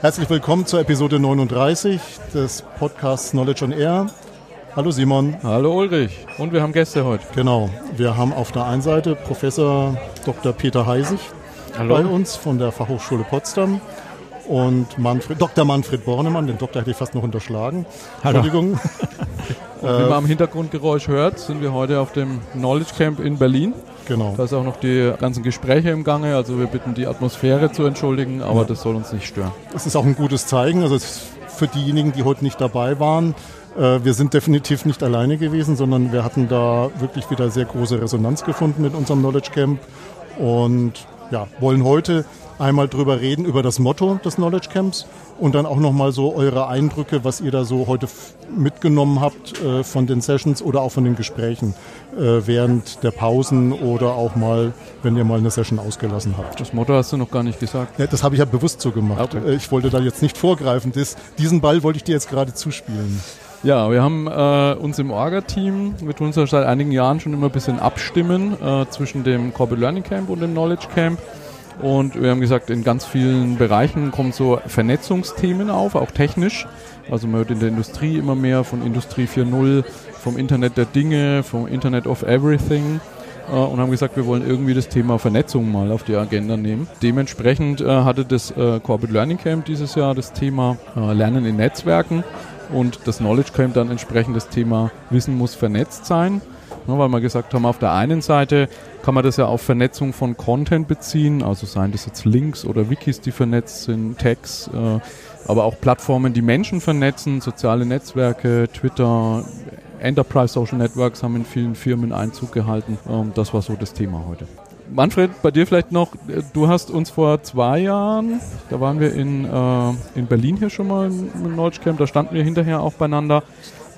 Herzlich willkommen zur Episode 39 des Podcasts Knowledge on Air. Hallo Simon. Hallo Ulrich. Und wir haben Gäste heute. Genau. Wir haben auf der einen Seite Professor Dr. Peter Heisig Hallo. bei uns von der Fachhochschule Potsdam und Manfred, Dr. Manfred Bornemann, den Doktor hätte ich fast noch unterschlagen. Hallo. Entschuldigung. wie man am Hintergrundgeräusch hört, sind wir heute auf dem Knowledge Camp in Berlin. Genau. Da ist auch noch die ganzen Gespräche im Gange, also wir bitten die Atmosphäre zu entschuldigen, aber ja. das soll uns nicht stören. Es ist auch ein gutes Zeichen, also für diejenigen, die heute nicht dabei waren, äh, wir sind definitiv nicht alleine gewesen, sondern wir hatten da wirklich wieder sehr große Resonanz gefunden mit unserem Knowledge Camp und ja, wollen heute einmal drüber reden, über das Motto des Knowledge Camps und dann auch nochmal so eure Eindrücke, was ihr da so heute mitgenommen habt äh, von den Sessions oder auch von den Gesprächen äh, während der Pausen oder auch mal, wenn ihr mal eine Session ausgelassen habt. Das Motto hast du noch gar nicht gesagt. Ja, das habe ich ja bewusst so gemacht. Okay. Äh, ich wollte da jetzt nicht vorgreifen. Das, diesen Ball wollte ich dir jetzt gerade zuspielen. Ja, wir haben äh, uns im Orga-Team, wir tun uns ja seit einigen Jahren schon immer ein bisschen abstimmen äh, zwischen dem Corporate Learning Camp und dem Knowledge Camp. Und wir haben gesagt, in ganz vielen Bereichen kommen so Vernetzungsthemen auf, auch technisch. Also man hört in der Industrie immer mehr von Industrie 4.0, vom Internet der Dinge, vom Internet of Everything äh, und haben gesagt, wir wollen irgendwie das Thema Vernetzung mal auf die Agenda nehmen. Dementsprechend äh, hatte das äh, Corporate Learning Camp dieses Jahr das Thema Lernen in Netzwerken und das Knowledge Camp dann entsprechend das Thema Wissen muss vernetzt sein. Weil wir gesagt haben, auf der einen Seite kann man das ja auf Vernetzung von Content beziehen, also seien das jetzt Links oder Wikis, die vernetzt sind, Tags, äh, aber auch Plattformen, die Menschen vernetzen, soziale Netzwerke, Twitter, Enterprise Social Networks haben in vielen Firmen Einzug gehalten. Ähm, das war so das Thema heute. Manfred, bei dir vielleicht noch, äh, du hast uns vor zwei Jahren, da waren wir in, äh, in Berlin hier schon mal im Knowledge Camp, da standen wir hinterher auch beieinander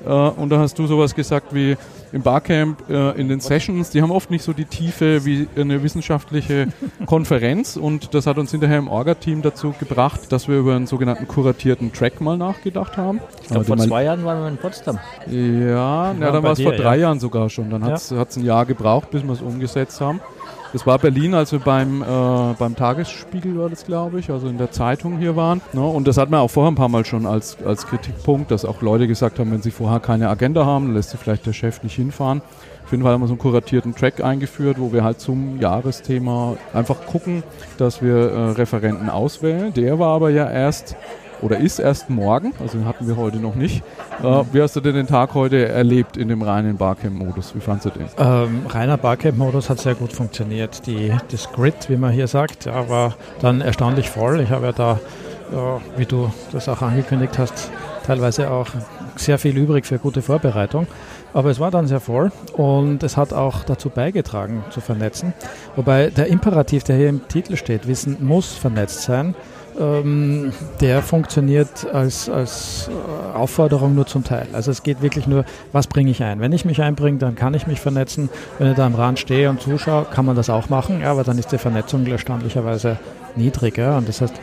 und da hast du sowas gesagt wie, im Barcamp äh, in den Sessions, die haben oft nicht so die Tiefe wie eine wissenschaftliche Konferenz und das hat uns hinterher im Orga-Team dazu gebracht, dass wir über einen sogenannten kuratierten Track mal nachgedacht haben. Ich glaube, vor zwei Jahren waren wir in Potsdam. Ja, ja dann war es vor drei ja. Jahren sogar schon. Dann hat es ja. ein Jahr gebraucht, bis wir es umgesetzt haben. Das war Berlin, als wir beim, äh, beim Tagesspiegel war das, glaube ich, also in der Zeitung hier waren. Ne? Und das hat man auch vorher ein paar Mal schon als, als Kritikpunkt, dass auch Leute gesagt haben, wenn sie vorher keine Agenda haben, lässt sie vielleicht der Chef nicht hinfahren. Auf jeden Fall haben wir so einen kuratierten Track eingeführt, wo wir halt zum Jahresthema einfach gucken, dass wir äh, Referenten auswählen. Der war aber ja erst oder ist erst morgen, also hatten wir heute noch nicht. Äh, wie hast du denn den Tag heute erlebt in dem reinen Barcamp-Modus? Wie fandest du den? Ähm, reiner Barcamp-Modus hat sehr gut funktioniert. Die, das Grid, wie man hier sagt, ja, war dann erstaunlich voll. Ich habe ja da, ja, wie du das auch angekündigt hast, teilweise auch sehr viel übrig für gute Vorbereitung. Aber es war dann sehr voll und es hat auch dazu beigetragen zu vernetzen. Wobei der Imperativ, der hier im Titel steht, Wissen muss vernetzt sein, ähm, der funktioniert als, als äh, Aufforderung nur zum Teil. Also es geht wirklich nur, was bringe ich ein? Wenn ich mich einbringe, dann kann ich mich vernetzen. Wenn ich da am Rand stehe und zuschaue, kann man das auch machen, ja, aber dann ist die Vernetzung erstaunlicherweise niedriger. Und das heißt,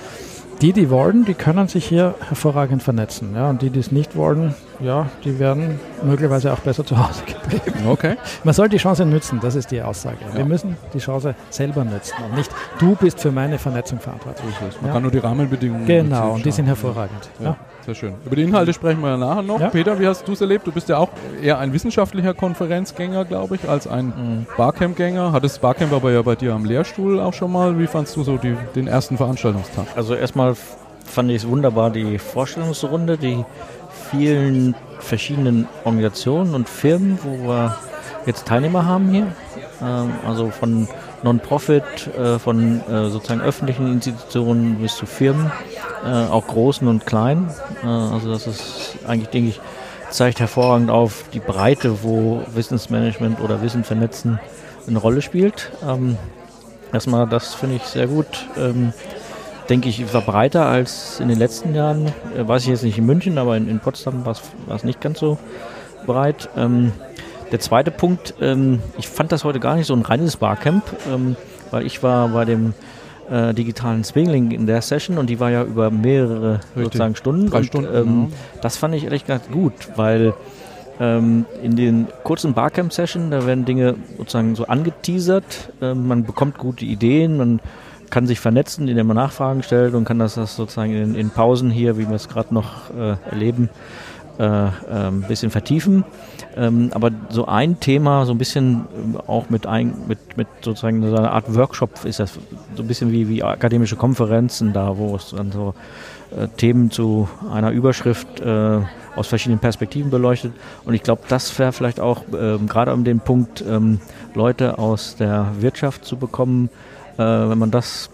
die, die wollen, die können sich hier hervorragend vernetzen. Ja, und die, die es nicht wollen, ja, die werden möglicherweise auch besser zu Hause geblieben. Okay. Man soll die Chance nützen, das ist die Aussage. Ja. Wir müssen die Chance selber nutzen und nicht du bist für meine Vernetzung verantwortlich. Man ja. kann nur die Rahmenbedingungen Genau, und die sind hervorragend. Ja. Sehr schön. Über die Inhalte sprechen wir ja nachher noch. Ja. Peter, wie hast du es erlebt? Du bist ja auch eher ein wissenschaftlicher Konferenzgänger, glaube ich, als ein mhm. Barcamp-Gänger. Hattest Barcamp aber ja bei dir am Lehrstuhl auch schon mal. Wie fandst du so die, den ersten Veranstaltungstag? Also erstmal fand ich es wunderbar, die Vorstellungsrunde, die vielen verschiedenen Organisationen und Firmen, wo wir jetzt Teilnehmer haben hier. Ähm, also von Non-Profit, äh, von äh, sozusagen öffentlichen Institutionen bis zu Firmen, äh, auch großen und kleinen. Also das ist eigentlich, denke ich, zeigt hervorragend auf die Breite, wo Wissensmanagement oder Wissen vernetzen eine Rolle spielt. Ähm, erstmal, das finde ich sehr gut. Ähm, denke ich, war breiter als in den letzten Jahren. Weiß ich jetzt nicht in München, aber in, in Potsdam war es nicht ganz so breit. Der zweite Punkt, ähm, ich fand das heute gar nicht so ein reines Barcamp, ähm, weil ich war bei dem äh, digitalen Swingling in der Session und die war ja über mehrere sozusagen Stunden. Drei und, Stunden. Ähm, ja. Das fand ich ehrlich gesagt gut, weil ähm, in den kurzen Barcamp-Sessions, da werden Dinge sozusagen so angeteasert, ähm, man bekommt gute Ideen, man kann sich vernetzen, indem man Nachfragen stellt und kann das, das sozusagen in, in Pausen hier, wie wir es gerade noch äh, erleben, äh, äh, ein bisschen vertiefen. Ähm, aber so ein Thema, so ein bisschen ähm, auch mit, ein, mit, mit sozusagen so einer Art Workshop ist das so ein bisschen wie, wie akademische Konferenzen da, wo es dann so äh, Themen zu einer Überschrift äh, aus verschiedenen Perspektiven beleuchtet. Und ich glaube, das wäre vielleicht auch ähm, gerade um den Punkt, ähm, Leute aus der Wirtschaft zu bekommen, äh, wenn man das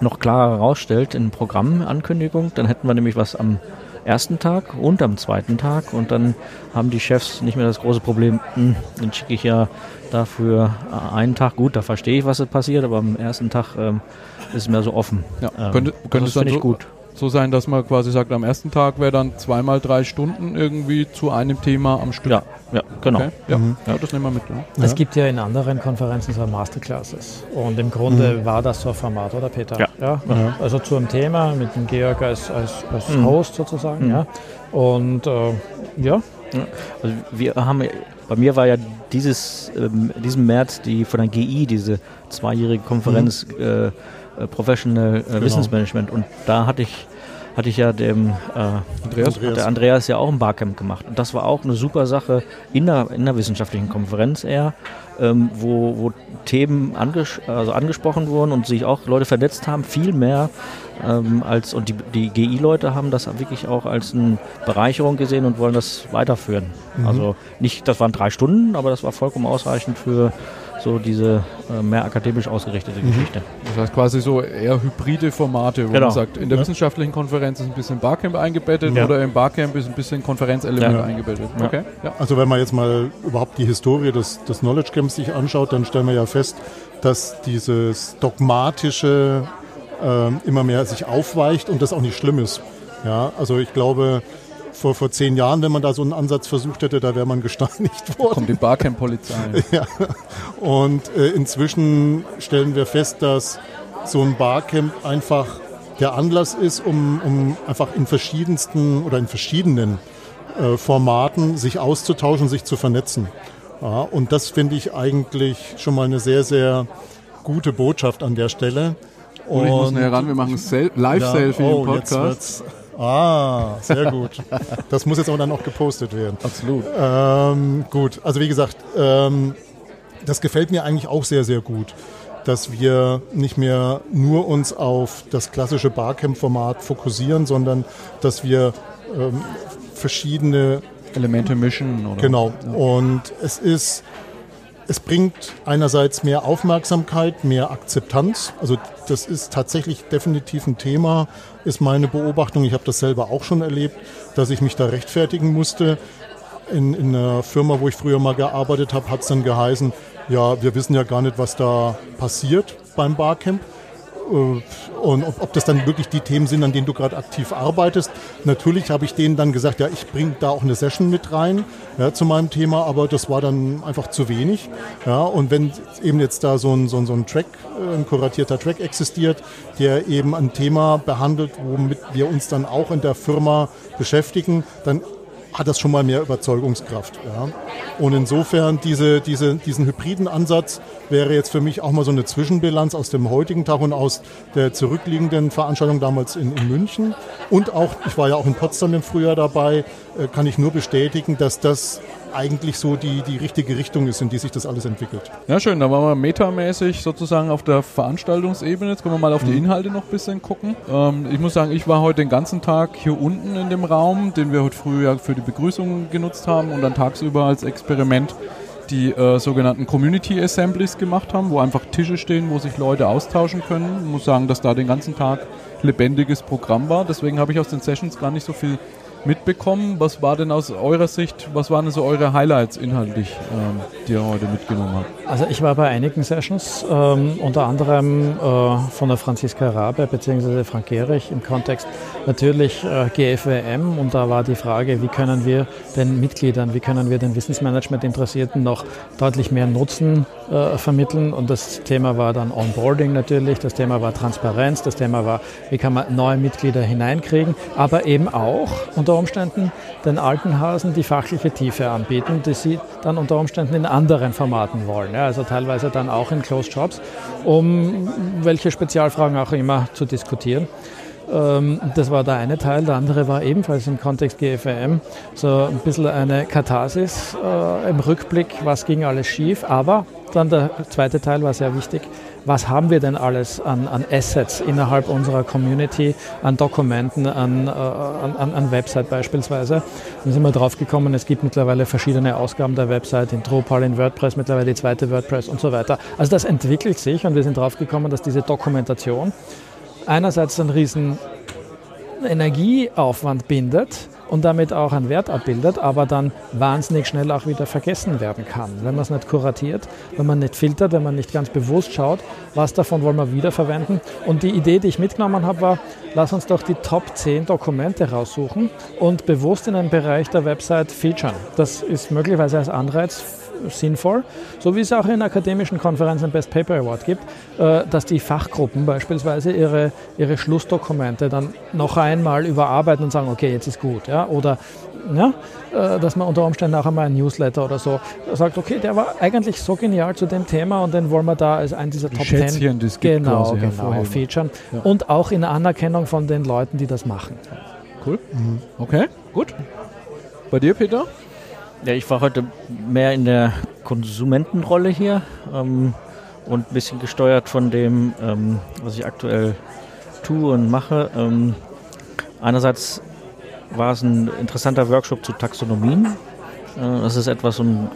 noch klarer herausstellt in Programmankündigung, dann hätten wir nämlich was am ersten Tag und am zweiten Tag und dann haben die Chefs nicht mehr das große Problem, hm, dann schicke ich ja dafür einen Tag, gut, da verstehe ich, was passiert, aber am ersten Tag ähm, ist es mehr so offen. Ja. Ähm, könnte, könnte das finde ich so, gut so sein, dass man quasi sagt, am ersten Tag wäre dann zweimal drei Stunden irgendwie zu einem Thema am Stück. Ja, ja genau. Okay. Ja. Mhm. ja, das nehmen wir mit. Ja. Es gibt ja in anderen Konferenzen so Masterclasses und im Grunde mhm. war das so ein Format, oder Peter? Ja. ja? Also zu einem Thema mit dem Georg als, als, als mhm. Host sozusagen. Mhm. Ja. Und äh, ja. Also wir haben bei mir war ja dieses, ähm, diesen März die von der GI, diese zweijährige Konferenz mhm. äh, äh, Professional äh, genau. Wissensmanagement. Und da hatte ich hatte ich ja dem äh, Andreas. der Andreas ja auch ein Barcamp gemacht. Und das war auch eine super Sache in der, in der wissenschaftlichen Konferenz eher, ähm, wo, wo Themen anges also angesprochen wurden und sich auch Leute vernetzt haben, viel mehr ähm, als und die, die GI-Leute haben das wirklich auch als eine Bereicherung gesehen und wollen das weiterführen. Mhm. Also nicht, das waren drei Stunden, aber das war vollkommen ausreichend für so diese äh, mehr akademisch ausgerichtete mhm. Geschichte. Das heißt quasi so eher hybride Formate, wo genau. man sagt, in der ja. wissenschaftlichen Konferenz ist ein bisschen Barcamp eingebettet ja. oder im Barcamp ist ein bisschen Konferenzelement ja. eingebettet. Okay. Also wenn man jetzt mal überhaupt die Historie des, des Knowledge Camps sich anschaut, dann stellen wir ja fest, dass dieses dogmatische äh, immer mehr sich aufweicht und das auch nicht schlimm ist. Ja, also ich glaube, vor, vor zehn Jahren, wenn man da so einen Ansatz versucht hätte, da wäre man gesteinigt worden. Kommt die Barcamp-Polizei. ja. Und äh, inzwischen stellen wir fest, dass so ein Barcamp einfach der Anlass ist, um, um einfach in verschiedensten oder in verschiedenen äh, Formaten sich auszutauschen, sich zu vernetzen. Ja, und das finde ich eigentlich schon mal eine sehr, sehr gute Botschaft an der Stelle. Und, und ich muss näher ran, wir machen Live-Selfie ja, oh, im Podcast. Ah, sehr gut. Das muss jetzt aber dann auch gepostet werden. Absolut. Ähm, gut, also wie gesagt, ähm, das gefällt mir eigentlich auch sehr, sehr gut, dass wir nicht mehr nur uns auf das klassische Barcamp-Format fokussieren, sondern dass wir ähm, verschiedene Elemente mischen. Oder? Genau. Ja. Und es ist es bringt einerseits mehr Aufmerksamkeit, mehr Akzeptanz. Also das ist tatsächlich definitiv ein Thema, ist meine Beobachtung. Ich habe das selber auch schon erlebt, dass ich mich da rechtfertigen musste. In, in einer Firma, wo ich früher mal gearbeitet habe, hat es dann geheißen, ja, wir wissen ja gar nicht, was da passiert beim Barcamp. Äh, und ob, das dann wirklich die Themen sind, an denen du gerade aktiv arbeitest. Natürlich habe ich denen dann gesagt, ja, ich bringe da auch eine Session mit rein ja, zu meinem Thema, aber das war dann einfach zu wenig. Ja, und wenn eben jetzt da so ein, so ein, so ein Track, äh, ein kuratierter Track existiert, der eben ein Thema behandelt, womit wir uns dann auch in der Firma beschäftigen, dann hat das schon mal mehr Überzeugungskraft. Ja. Und insofern diese, diese, diesen hybriden Ansatz wäre jetzt für mich auch mal so eine Zwischenbilanz aus dem heutigen Tag und aus der zurückliegenden Veranstaltung damals in, in München. Und auch, ich war ja auch in Potsdam im Frühjahr dabei, äh, kann ich nur bestätigen, dass das eigentlich so die, die richtige Richtung ist, in die sich das alles entwickelt. Ja, schön. Da waren wir metamäßig sozusagen auf der Veranstaltungsebene. Jetzt können wir mal auf die mhm. Inhalte noch ein bisschen gucken. Ähm, ich muss sagen, ich war heute den ganzen Tag hier unten in dem Raum, den wir heute früh ja für die Begrüßung genutzt haben und dann tagsüber als Experiment die äh, sogenannten Community Assemblies gemacht haben, wo einfach Tische stehen, wo sich Leute austauschen können. Ich muss sagen, dass da den ganzen Tag lebendiges Programm war. Deswegen habe ich aus den Sessions gar nicht so viel mitbekommen. Was war denn aus eurer Sicht, was waren so eure Highlights inhaltlich, ähm, die ihr heute mitgenommen habt? Also ich war bei einigen Sessions, ähm, unter anderem äh, von der Franziska Rabe bzw. Frank Gehrig im Kontext natürlich äh, GFWM und da war die Frage, wie können wir den Mitgliedern, wie können wir den Wissensmanagement-Interessierten noch deutlich mehr Nutzen äh, vermitteln und das Thema war dann Onboarding natürlich, das Thema war Transparenz, das Thema war, wie kann man neue Mitglieder hineinkriegen, aber eben auch, und unter Umständen den alten Hasen die fachliche Tiefe anbieten, die sie dann unter Umständen in anderen Formaten wollen. Ja, also teilweise dann auch in Closed Shops, um welche Spezialfragen auch immer zu diskutieren. Ähm, das war der eine Teil. Der andere war ebenfalls im Kontext GFM so ein bisschen eine Katharsis äh, im Rückblick, was ging alles schief. Aber dann der zweite Teil war sehr wichtig. Was haben wir denn alles an, an Assets innerhalb unserer Community, an Dokumenten, an, äh, an, an Website beispielsweise? Dann sind wir drauf gekommen, es gibt mittlerweile verschiedene Ausgaben der Website in Drupal, in WordPress, mittlerweile die zweite WordPress und so weiter. Also das entwickelt sich und wir sind drauf gekommen, dass diese Dokumentation einerseits einen riesen Energieaufwand bindet und damit auch einen Wert abbildet, aber dann wahnsinnig schnell auch wieder vergessen werden kann. Wenn man es nicht kuratiert, wenn man nicht filtert, wenn man nicht ganz bewusst schaut, was davon wollen wir wiederverwenden. Und die Idee, die ich mitgenommen habe, war, lass uns doch die Top 10 Dokumente raussuchen und bewusst in einem Bereich der Website featuren. Das ist möglicherweise als Anreiz sinnvoll, so wie es auch in akademischen Konferenzen Best Paper Award gibt, äh, dass die Fachgruppen beispielsweise ihre, ihre Schlussdokumente dann noch einmal überarbeiten und sagen, okay, jetzt ist gut. Ja? Oder ja, äh, dass man unter Umständen auch einmal ein Newsletter oder so sagt, okay, der war eigentlich so genial zu dem Thema und den wollen wir da als einen dieser Top Schätzchen, 10 genau, genau, featuren. Ja. Und auch in Anerkennung von den Leuten, die das machen. Cool. Mhm. Okay, gut. Bei dir, Peter? Ja, ich war heute mehr in der Konsumentenrolle hier ähm, und ein bisschen gesteuert von dem, ähm, was ich aktuell tue und mache. Ähm, einerseits war es ein interessanter Workshop zu Taxonomien. Äh, das ist etwas, ein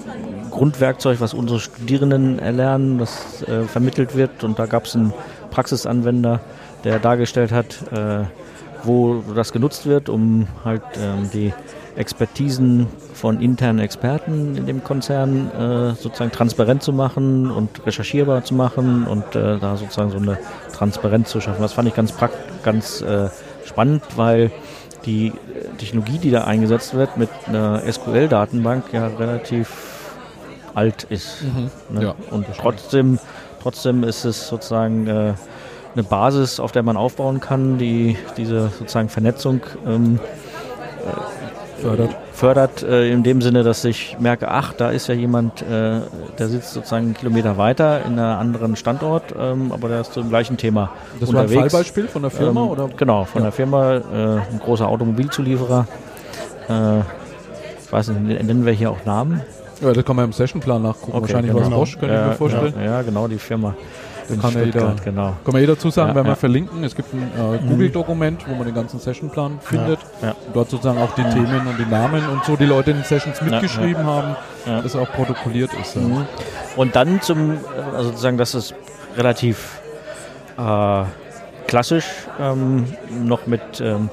Grundwerkzeug, was unsere Studierenden erlernen, das äh, vermittelt wird. Und da gab es einen Praxisanwender, der dargestellt hat, äh, wo das genutzt wird, um halt ähm, die Expertisen von internen Experten in dem Konzern äh, sozusagen transparent zu machen und recherchierbar zu machen und äh, da sozusagen so eine Transparenz zu schaffen. Das fand ich ganz, ganz äh, spannend, weil die Technologie, die da eingesetzt wird mit einer SQL-Datenbank ja relativ alt ist. Mhm. Ne? Ja, und trotzdem, trotzdem ist es sozusagen äh, eine Basis, auf der man aufbauen kann, die diese sozusagen Vernetzung ähm, fördert. Fördert äh, in dem Sinne, dass ich merke, ach, da ist ja jemand, äh, der sitzt sozusagen einen Kilometer weiter in einem anderen Standort, ähm, aber der ist zum gleichen Thema das unterwegs. Das war ein Fallbeispiel von der Firma? Ähm, oder? Genau, von ja. der Firma, äh, ein großer Automobilzulieferer. Äh, ich weiß nicht, nennen wir hier auch Namen? Ja, das kann man im Sessionplan nachgucken. Okay, Wahrscheinlich genau. was Bosch, könnte ja, ich mir vorstellen. Ja, ja, genau, die Firma. Das kann, jeder, genau. kann man jeder zusagen, ja, wenn wir verlinken. Es gibt ein äh, mhm. Google-Dokument, wo man den ganzen Sessionplan findet. Ja, dort sozusagen auch die mhm. Themen und die Namen und so die Leute in den Sessions mitgeschrieben haben, das auch protokolliert ist. Mhm. Und dann zum, also sozusagen, das ist relativ äh, klassisch, ähm, noch mit ähm,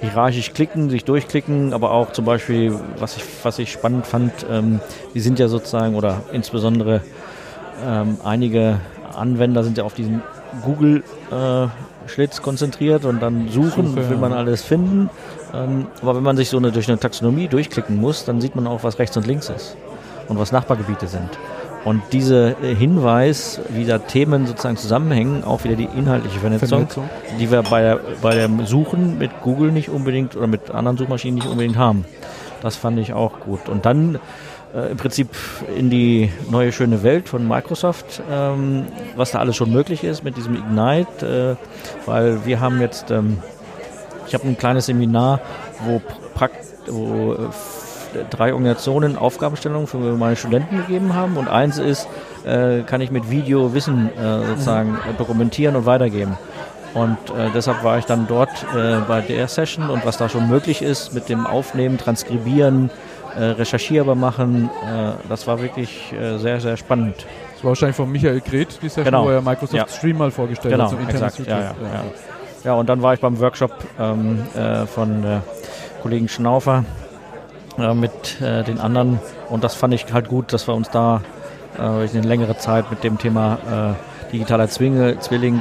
hierarchisch klicken, sich durchklicken, aber auch zum Beispiel, was ich, was ich spannend fand, ähm, die sind ja sozusagen oder insbesondere ähm, einige Anwender sind ja auf diesen Google-Schlitz äh, konzentriert und dann suchen, Suche, will man alles finden. Ähm, aber wenn man sich so eine, durch eine Taxonomie durchklicken muss, dann sieht man auch, was rechts und links ist und was Nachbargebiete sind. Und dieser äh, Hinweis, wie da Themen sozusagen zusammenhängen, auch wieder die inhaltliche Vernetzung, Vernetzung. die wir bei, der, bei dem Suchen mit Google nicht unbedingt oder mit anderen Suchmaschinen nicht unbedingt haben. Das fand ich auch gut. Und dann äh, im Prinzip in die neue schöne Welt von Microsoft, ähm, was da alles schon möglich ist mit diesem Ignite, äh, weil wir haben jetzt, ähm, ich habe ein kleines Seminar, wo, wo äh, drei Organisationen Aufgabenstellungen für meine Studenten gegeben haben und eins ist, äh, kann ich mit Video Wissen äh, sozusagen mhm. dokumentieren und weitergeben. Und äh, deshalb war ich dann dort äh, bei der Session und was da schon möglich ist mit dem Aufnehmen, Transkribieren, recherchierbar machen. Äh, das war wirklich äh, sehr, sehr spannend. Das war wahrscheinlich von Michael Gret, die Session, genau. wo er Microsoft ja. Stream mal vorgestellt genau, hat. Genau, exakt. Ja, ja, ja. ja, und dann war ich beim Workshop ähm, äh, von äh, Kollegen Schnaufer äh, mit äh, den anderen und das fand ich halt gut, dass wir uns da äh, eine längere Zeit mit dem Thema digitaler Zwinge, Zwilling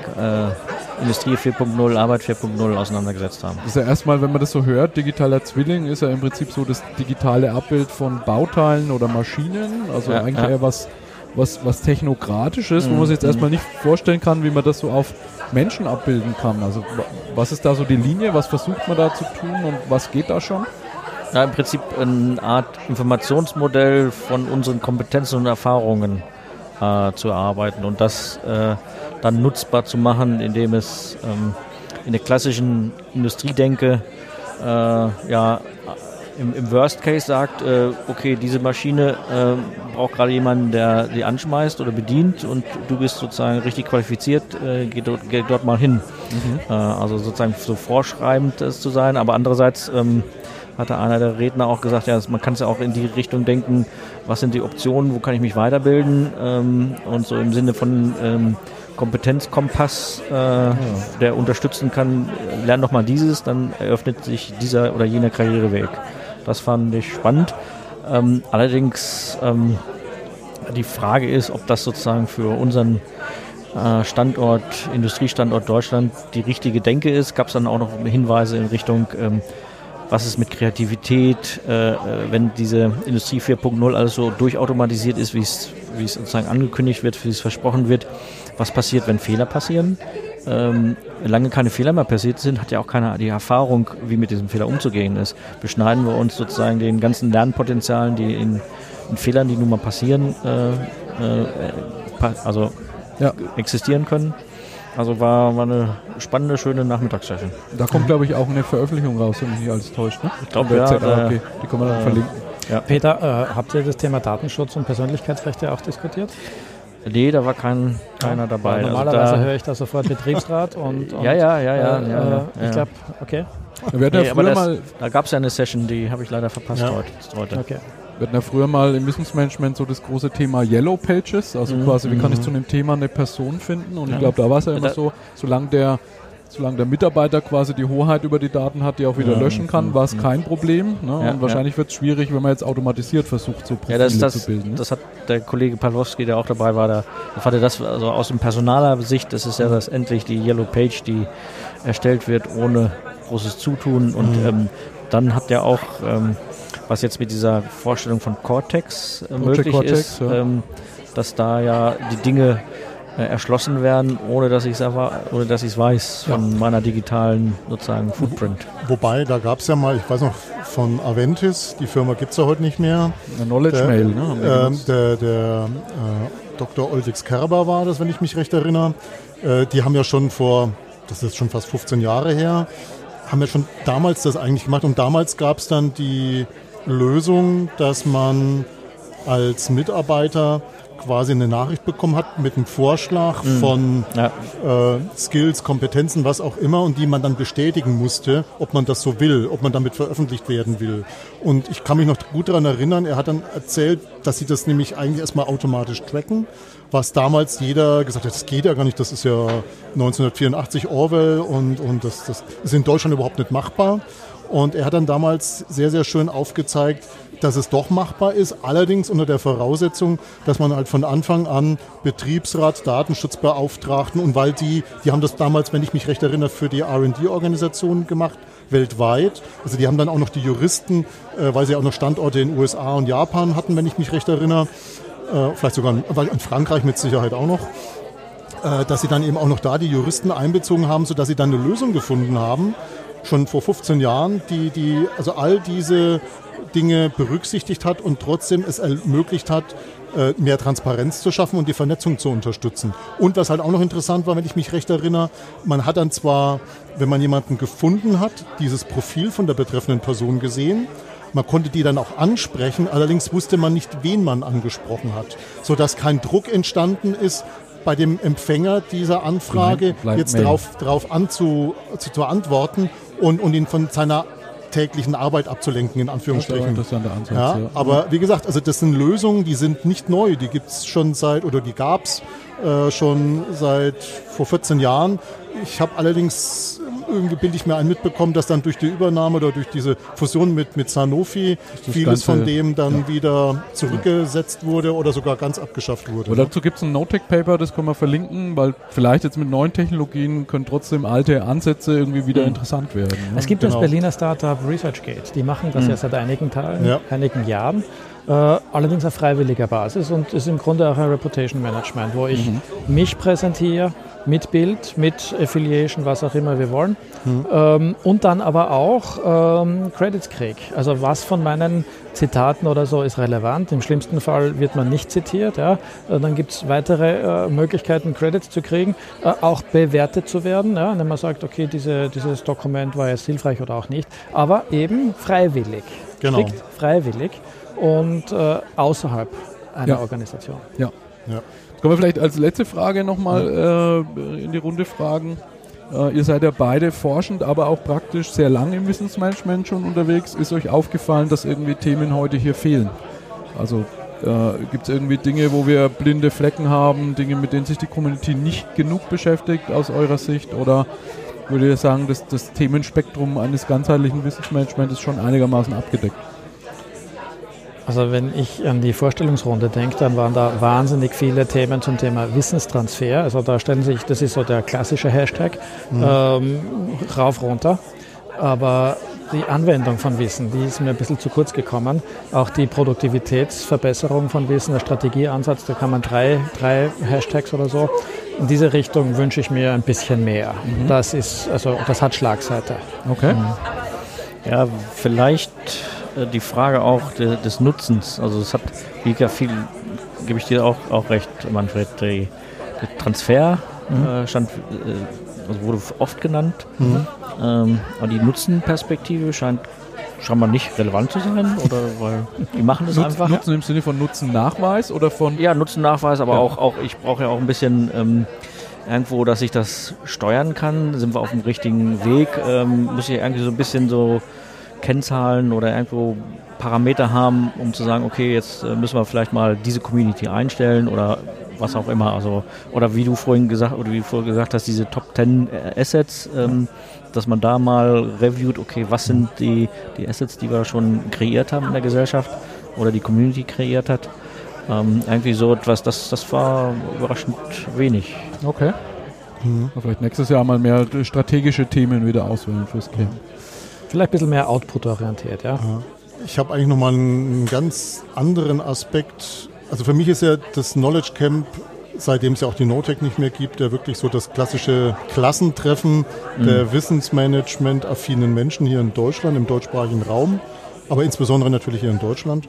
Industrie 4.0, Arbeit 4.0 auseinandergesetzt haben. Das ist ja erstmal, wenn man das so hört, digitaler Zwilling ist ja im Prinzip so das digitale Abbild von Bauteilen oder Maschinen, also ja, eigentlich ja. eher was, was, was Technokratisches, mhm. wo man sich jetzt erstmal nicht vorstellen kann, wie man das so auf Menschen abbilden kann. Also was ist da so die Linie, was versucht man da zu tun und was geht da schon? ja, im Prinzip eine Art Informationsmodell von unseren Kompetenzen und Erfahrungen äh, zu erarbeiten und das äh, dann nutzbar zu machen, indem es ähm, in der klassischen Industriedenke äh, ja, im, im, Worst Case sagt, äh, okay, diese Maschine äh, braucht gerade jemanden, der sie anschmeißt oder bedient und du bist sozusagen richtig qualifiziert, äh, geh, dort, geh, dort, mal hin. Mhm. Äh, also sozusagen so vorschreibend es zu sein, aber andererseits ähm, hatte einer der Redner auch gesagt, ja, man kann es ja auch in die Richtung denken, was sind die Optionen, wo kann ich mich weiterbilden ähm, und so im Sinne von ähm, Kompetenzkompass, äh, ja. der unterstützen kann, lern doch mal dieses, dann eröffnet sich dieser oder jener Karriereweg. Das fand ich spannend. Ähm, allerdings ähm, die Frage ist, ob das sozusagen für unseren äh, Standort, Industriestandort Deutschland die richtige Denke ist. Gab es dann auch noch Hinweise in Richtung, ähm, was ist mit Kreativität, äh, äh wenn diese Industrie 4.0 alles so durchautomatisiert ist, wie es sozusagen angekündigt wird, wie es versprochen wird. Was passiert, wenn Fehler passieren? ähm, lange keine Fehler mehr passiert sind, hat ja auch keiner die Erfahrung, wie mit diesem Fehler umzugehen ist. Beschneiden wir uns sozusagen den ganzen Lernpotenzialen, die in, in Fehlern, die nun mal passieren, äh, äh, also ja. existieren können. Also war, war eine spannende, schöne Nachmittagssession. Da kommt, glaube ich, auch eine Veröffentlichung raus, wenn mich nicht alles täuscht. Ne? Ich glaube, ja. ZAP, die können wir dann äh, verlinken. Ja. Peter, äh, habt ihr das Thema Datenschutz und Persönlichkeitsrechte auch diskutiert? Nee, da war kein, keiner dabei. Normalerweise also höre ich da sofort Betriebsrat und, und ja, ja, ja, ja. Äh, ja, ja ich glaube, okay. Wir nee, ja aber das, mal da gab es ja eine Session, die habe ich leider verpasst heute, heute. Okay. Wir hatten ja früher mal im Wissensmanagement so das große Thema Yellow Pages, also mhm. quasi, wie kann ich mhm. zu einem Thema eine Person finden? Und ich glaube, da war es ja immer so, solange der solange der Mitarbeiter quasi die Hoheit über die Daten hat, die auch wieder ja, löschen kann, war es kein Problem. Ne? Ja, und wahrscheinlich ja. wird es schwierig, wenn man jetzt automatisiert versucht, so Profile ja, das, das, zu bilden. Ne? Das hat der Kollege Pawlowski, der auch dabei war, da fand er das also aus dem personaler Sicht, das ist ja das endlich die Yellow Page, die erstellt wird ohne großes Zutun. Und mhm. ähm, dann hat er auch, ähm, was jetzt mit dieser Vorstellung von Cortex äh, möglich Cortex, ist, ähm, dass da ja die Dinge äh, erschlossen werden, ohne dass ich es weiß von ja. meiner digitalen sozusagen Footprint. Wobei, da gab es ja mal, ich weiß noch, von Aventis, die Firma gibt es ja heute nicht mehr. Eine Knowledge der, Mail, ne? Äh, der, der äh, Dr. Olsix Kerber war das, wenn ich mich recht erinnere. Äh, die haben ja schon vor, das ist schon fast 15 Jahre her, haben ja schon damals das eigentlich gemacht und damals gab es dann die Lösung, dass man als Mitarbeiter quasi eine Nachricht bekommen hat mit einem Vorschlag mhm. von ja. äh, Skills, Kompetenzen, was auch immer und die man dann bestätigen musste, ob man das so will, ob man damit veröffentlicht werden will. Und ich kann mich noch gut daran erinnern, er hat dann erzählt, dass sie das nämlich eigentlich erstmal automatisch tracken, was damals jeder gesagt hat, das geht ja gar nicht, das ist ja 1984 Orwell und, und das, das ist in Deutschland überhaupt nicht machbar. Und er hat dann damals sehr, sehr schön aufgezeigt, dass es doch machbar ist, allerdings unter der Voraussetzung, dass man halt von Anfang an Betriebsrat, Datenschutzbeauftragten und weil die, die haben das damals, wenn ich mich recht erinnere, für die R&D-Organisation gemacht, weltweit. Also die haben dann auch noch die Juristen, äh, weil sie auch noch Standorte in USA und Japan hatten, wenn ich mich recht erinnere, äh, vielleicht sogar in, in Frankreich mit Sicherheit auch noch. Äh, dass sie dann eben auch noch da die Juristen einbezogen haben, sodass sie dann eine Lösung gefunden haben, schon vor 15 Jahren, die, die also all diese Dinge berücksichtigt hat und trotzdem es ermöglicht hat, äh, mehr Transparenz zu schaffen und die Vernetzung zu unterstützen. Und was halt auch noch interessant war, wenn ich mich recht erinnere, man hat dann zwar, wenn man jemanden gefunden hat, dieses Profil von der betreffenden Person gesehen, man konnte die dann auch ansprechen, allerdings wusste man nicht, wen man angesprochen hat, sodass kein Druck entstanden ist, bei dem Empfänger dieser Anfrage jetzt darauf drauf anzu, zu, zu antworten und, und ihn von seiner täglichen Arbeit abzulenken, in Anführungsstrichen. Das ist ein Ansatz, ja, ja. Aber wie gesagt, also das sind Lösungen, die sind nicht neu, die gibt es schon seit, oder die gab es äh, schon seit vor 14 Jahren. Ich habe allerdings irgendwie bilde ich mir ein mitbekommen, dass dann durch die Übernahme oder durch diese Fusion mit, mit Sanofi vieles Ganze, von dem dann ja. wieder zurückgesetzt wurde oder sogar ganz abgeschafft wurde. Oder dazu gibt es ein No-Tech-Paper, das können wir verlinken, weil vielleicht jetzt mit neuen Technologien können trotzdem alte Ansätze irgendwie wieder mhm. interessant werden. Ne? Es gibt genau. das Berliner Startup ResearchGate, die machen das mhm. ja seit einigen, Tagen, ja. einigen Jahren. Äh, allerdings auf freiwilliger Basis und ist im Grunde auch ein Reputation Management, wo ich mhm. mich präsentiere mit Bild, mit Affiliation, was auch immer wir wollen. Mhm. Ähm, und dann aber auch ähm, Credits krieg. Also was von meinen Zitaten oder so ist relevant. Im schlimmsten Fall wird man nicht zitiert. Ja. Äh, dann gibt es weitere äh, Möglichkeiten, Credits zu kriegen, äh, auch bewertet zu werden. Ja. Wenn man sagt, okay, diese, dieses Dokument war jetzt hilfreich oder auch nicht. Aber eben freiwillig. Genau. Strikt freiwillig und äh, außerhalb einer ja. Organisation. Ja. ja. Können wir vielleicht als letzte Frage nochmal äh, in die Runde fragen. Äh, ihr seid ja beide forschend, aber auch praktisch sehr lange im Wissensmanagement schon unterwegs. Ist euch aufgefallen, dass irgendwie Themen heute hier fehlen? Also äh, gibt es irgendwie Dinge, wo wir blinde Flecken haben, Dinge, mit denen sich die Community nicht genug beschäftigt aus eurer Sicht? Oder würde ihr sagen, dass das Themenspektrum eines ganzheitlichen Wissensmanagements ist schon einigermaßen abgedeckt? Also wenn ich an die Vorstellungsrunde denke, dann waren da wahnsinnig viele Themen zum Thema Wissenstransfer. Also da stellen sich, das ist so der klassische Hashtag, mhm. ähm, rauf, runter. Aber die Anwendung von Wissen, die ist mir ein bisschen zu kurz gekommen. Auch die Produktivitätsverbesserung von Wissen, der Strategieansatz, da kann man drei, drei Hashtags oder so. In diese Richtung wünsche ich mir ein bisschen mehr. Mhm. Das ist, also das hat Schlagseite. Okay. Mhm. Ja, vielleicht die Frage auch de, des Nutzens. Also es hat, wie ja viel, gebe ich dir auch, auch recht, Manfred, der Transfer mhm. äh, stand, äh, also wurde oft genannt. Mhm. Ähm, aber die Nutzenperspektive scheint scheinbar nicht relevant zu sein oder weil die machen das Nutz, einfach. Nutzen im Sinne von Nutzennachweis oder von? Ja, Nutzennachweis, aber ja. auch, auch ich brauche ja auch ein bisschen ähm, irgendwo, dass ich das steuern kann. Sind wir auf dem richtigen Weg? Ähm, muss ich irgendwie so ein bisschen so Kennzahlen oder irgendwo Parameter haben, um zu sagen, okay, jetzt äh, müssen wir vielleicht mal diese Community einstellen oder was auch immer. Also, oder wie du vorhin gesagt oder wie du vorhin gesagt hast, diese Top 10 äh, Assets, ähm, dass man da mal reviewt, okay, was sind die, die Assets, die wir schon kreiert haben in der Gesellschaft oder die Community kreiert hat. Ähm, irgendwie so etwas, das, das war überraschend wenig. Okay. Mhm. Vielleicht nächstes Jahr mal mehr strategische Themen wieder auswählen fürs Camp. Vielleicht ein bisschen mehr Output-orientiert, ja. Ich habe eigentlich nochmal einen ganz anderen Aspekt. Also für mich ist ja das Knowledge Camp, seitdem es ja auch die NoTech nicht mehr gibt, ja wirklich so das klassische Klassentreffen mhm. der Wissensmanagement-affinen Menschen hier in Deutschland, im deutschsprachigen Raum, aber insbesondere natürlich hier in Deutschland.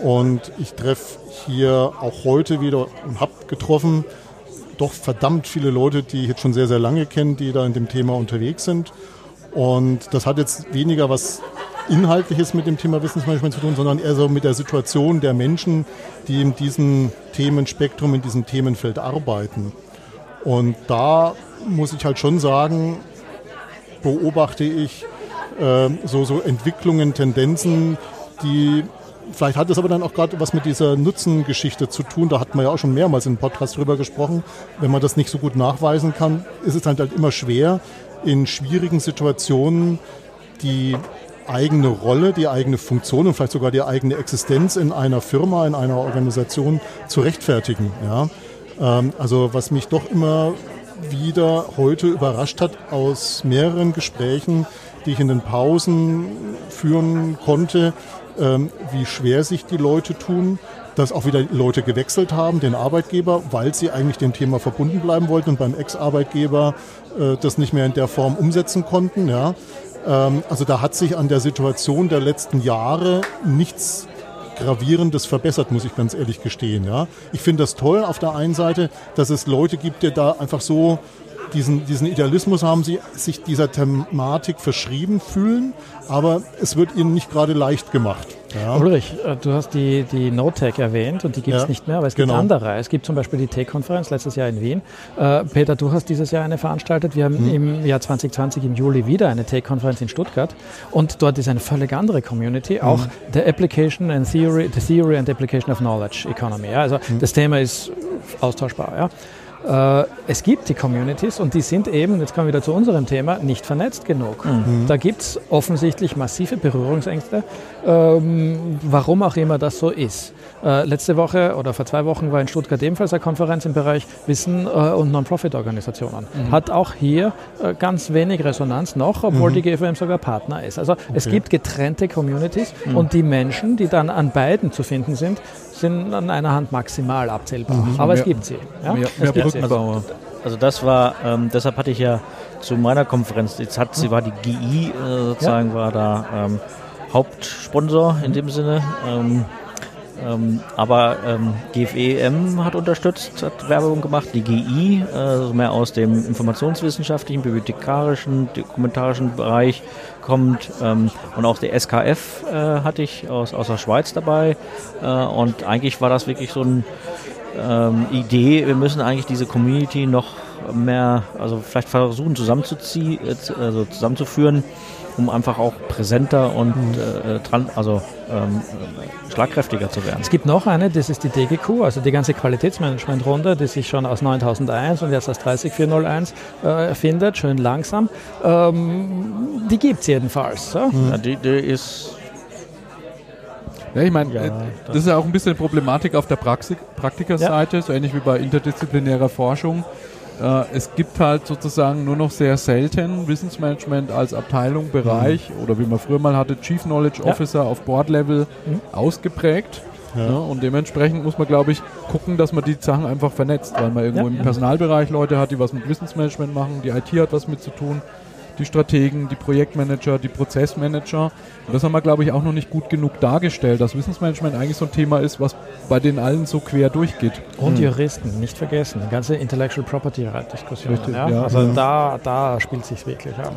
Und ich treffe hier auch heute wieder und habe getroffen doch verdammt viele Leute, die ich jetzt schon sehr, sehr lange kenne, die da in dem Thema unterwegs sind. Und das hat jetzt weniger was Inhaltliches mit dem Thema Wissensmanagement zu tun, sondern eher so mit der Situation der Menschen, die in diesem Themenspektrum, in diesem Themenfeld arbeiten. Und da muss ich halt schon sagen, beobachte ich äh, so, so Entwicklungen, Tendenzen, die vielleicht hat es aber dann auch gerade was mit dieser Nutzengeschichte zu tun. Da hat man ja auch schon mehrmals im Podcast drüber gesprochen. Wenn man das nicht so gut nachweisen kann, ist es halt, halt immer schwer, in schwierigen Situationen die eigene Rolle, die eigene Funktion und vielleicht sogar die eigene Existenz in einer Firma, in einer Organisation zu rechtfertigen. Ja? Ähm, also was mich doch immer wieder heute überrascht hat aus mehreren Gesprächen, die ich in den Pausen führen konnte, ähm, wie schwer sich die Leute tun, dass auch wieder Leute gewechselt haben, den Arbeitgeber, weil sie eigentlich dem Thema verbunden bleiben wollten und beim Ex-Arbeitgeber äh, das nicht mehr in der Form umsetzen konnten. Ja. Ähm, also da hat sich an der Situation der letzten Jahre nichts Gravierendes verbessert, muss ich ganz ehrlich gestehen. Ja. Ich finde das toll auf der einen Seite, dass es Leute gibt, die da einfach so diesen, diesen Idealismus haben, sie sich dieser Thematik verschrieben fühlen, aber es wird ihnen nicht gerade leicht gemacht. Ja. Ulrich, äh, du hast die, die NoTech erwähnt und die gibt es ja, nicht mehr, aber es gibt genau. andere. Es gibt zum Beispiel die Tech-Konferenz letztes Jahr in Wien. Äh, Peter, du hast dieses Jahr eine veranstaltet. Wir haben mhm. im Jahr 2020 im Juli wieder eine Tech-Konferenz in Stuttgart und dort ist eine völlig andere Community, mhm. auch der Application and Theory, the Theory and Application of Knowledge Economy. Ja? Also mhm. das Thema ist austauschbar. Ja? Äh, es gibt die Communities und die sind eben, jetzt kommen wir wieder zu unserem Thema, nicht vernetzt genug. Mhm. Da gibt es offensichtlich massive Berührungsängste, ähm, warum auch immer das so ist. Äh, letzte Woche oder vor zwei Wochen war in Stuttgart ebenfalls eine Konferenz im Bereich Wissen äh, und Non-Profit-Organisationen. Mhm. Hat auch hier äh, ganz wenig Resonanz noch, obwohl mhm. die GFM sogar Partner ist. Also okay. es gibt getrennte Communities mhm. und die Menschen, die dann an beiden zu finden sind, sind an einer Hand maximal abzählbar. Mhm. Aber mehr, es gibt sie. Ja? Mehr, mehr Brückenbauer. Also das war, ähm, deshalb hatte ich ja zu meiner Konferenz, jetzt hat sie war die GI äh, sozusagen, war da ähm, Hauptsponsor in dem Sinne. Ähm, ähm, aber ähm, GFEM hat unterstützt, hat Werbung gemacht, die GI, äh, mehr aus dem informationswissenschaftlichen, bibliothekarischen, dokumentarischen Bereich kommt. Ähm, und auch der SKF äh, hatte ich aus, aus der Schweiz dabei. Äh, und eigentlich war das wirklich so eine ähm, Idee, wir müssen eigentlich diese Community noch mehr, also vielleicht versuchen zusammenzuziehen, äh, also zusammenzuführen um einfach auch präsenter und äh, dran, also ähm, schlagkräftiger zu werden. Es gibt noch eine, das ist die DGQ, also die ganze Qualitätsmanagement-Runde, die sich schon aus 9001 und jetzt aus 30401 äh, findet, schön langsam. Ähm, die gibt es jedenfalls. So? Ja, die, die ist Ja, ich meine, Ja, äh, das ist ja auch ein bisschen Problematik auf der Praxik Praktikerseite, so ähnlich wie bei interdisziplinärer Forschung. Äh, es gibt halt sozusagen nur noch sehr selten Wissensmanagement als Abteilung, Bereich oder wie man früher mal hatte, Chief Knowledge Ja. Officer auf Board-Level Mhm. ausgeprägt. Ja. Ja, und dementsprechend muss man, glaube ich, gucken, dass man die Sachen einfach vernetzt, weil man irgendwo Ja, im ja. Personalbereich Leute hat, die was mit Wissensmanagement machen, die IT hat was mit zu tun, die Strategen, die Projektmanager, die Prozessmanager. Und das haben wir, glaube ich, auch noch nicht gut genug dargestellt, dass Wissensmanagement eigentlich so ein Thema ist, was bei den allen so quer durchgeht. Und Juristen, nicht vergessen, die ganze Intellectual Property Diskussion. Richtig, Ja? ja. Also Ja. da, da spielt sich wirklich ab.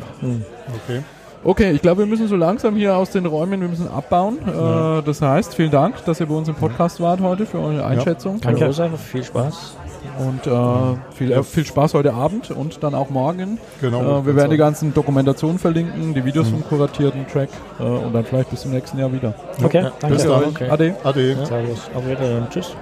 Okay. Okay, ich glaube, wir müssen so langsam hier aus den Räumen, wir müssen abbauen. Äh, das heißt, vielen Dank, dass ihr bei uns im Podcast wart heute für eure Einschätzung. Danke. Ursache, viel Spaß. Und äh, viel, äh, viel Spaß heute Abend und dann auch morgen. Genau. Äh, wir werden die ganzen Dokumentationen verlinken, die Videos vom kuratierten Track äh, und dann vielleicht bis zum nächsten Jahr wieder. Okay, Ja, danke. bis dann. Okay. Ade. Ade. Servus. Auf Wiedersehen. Tschüss.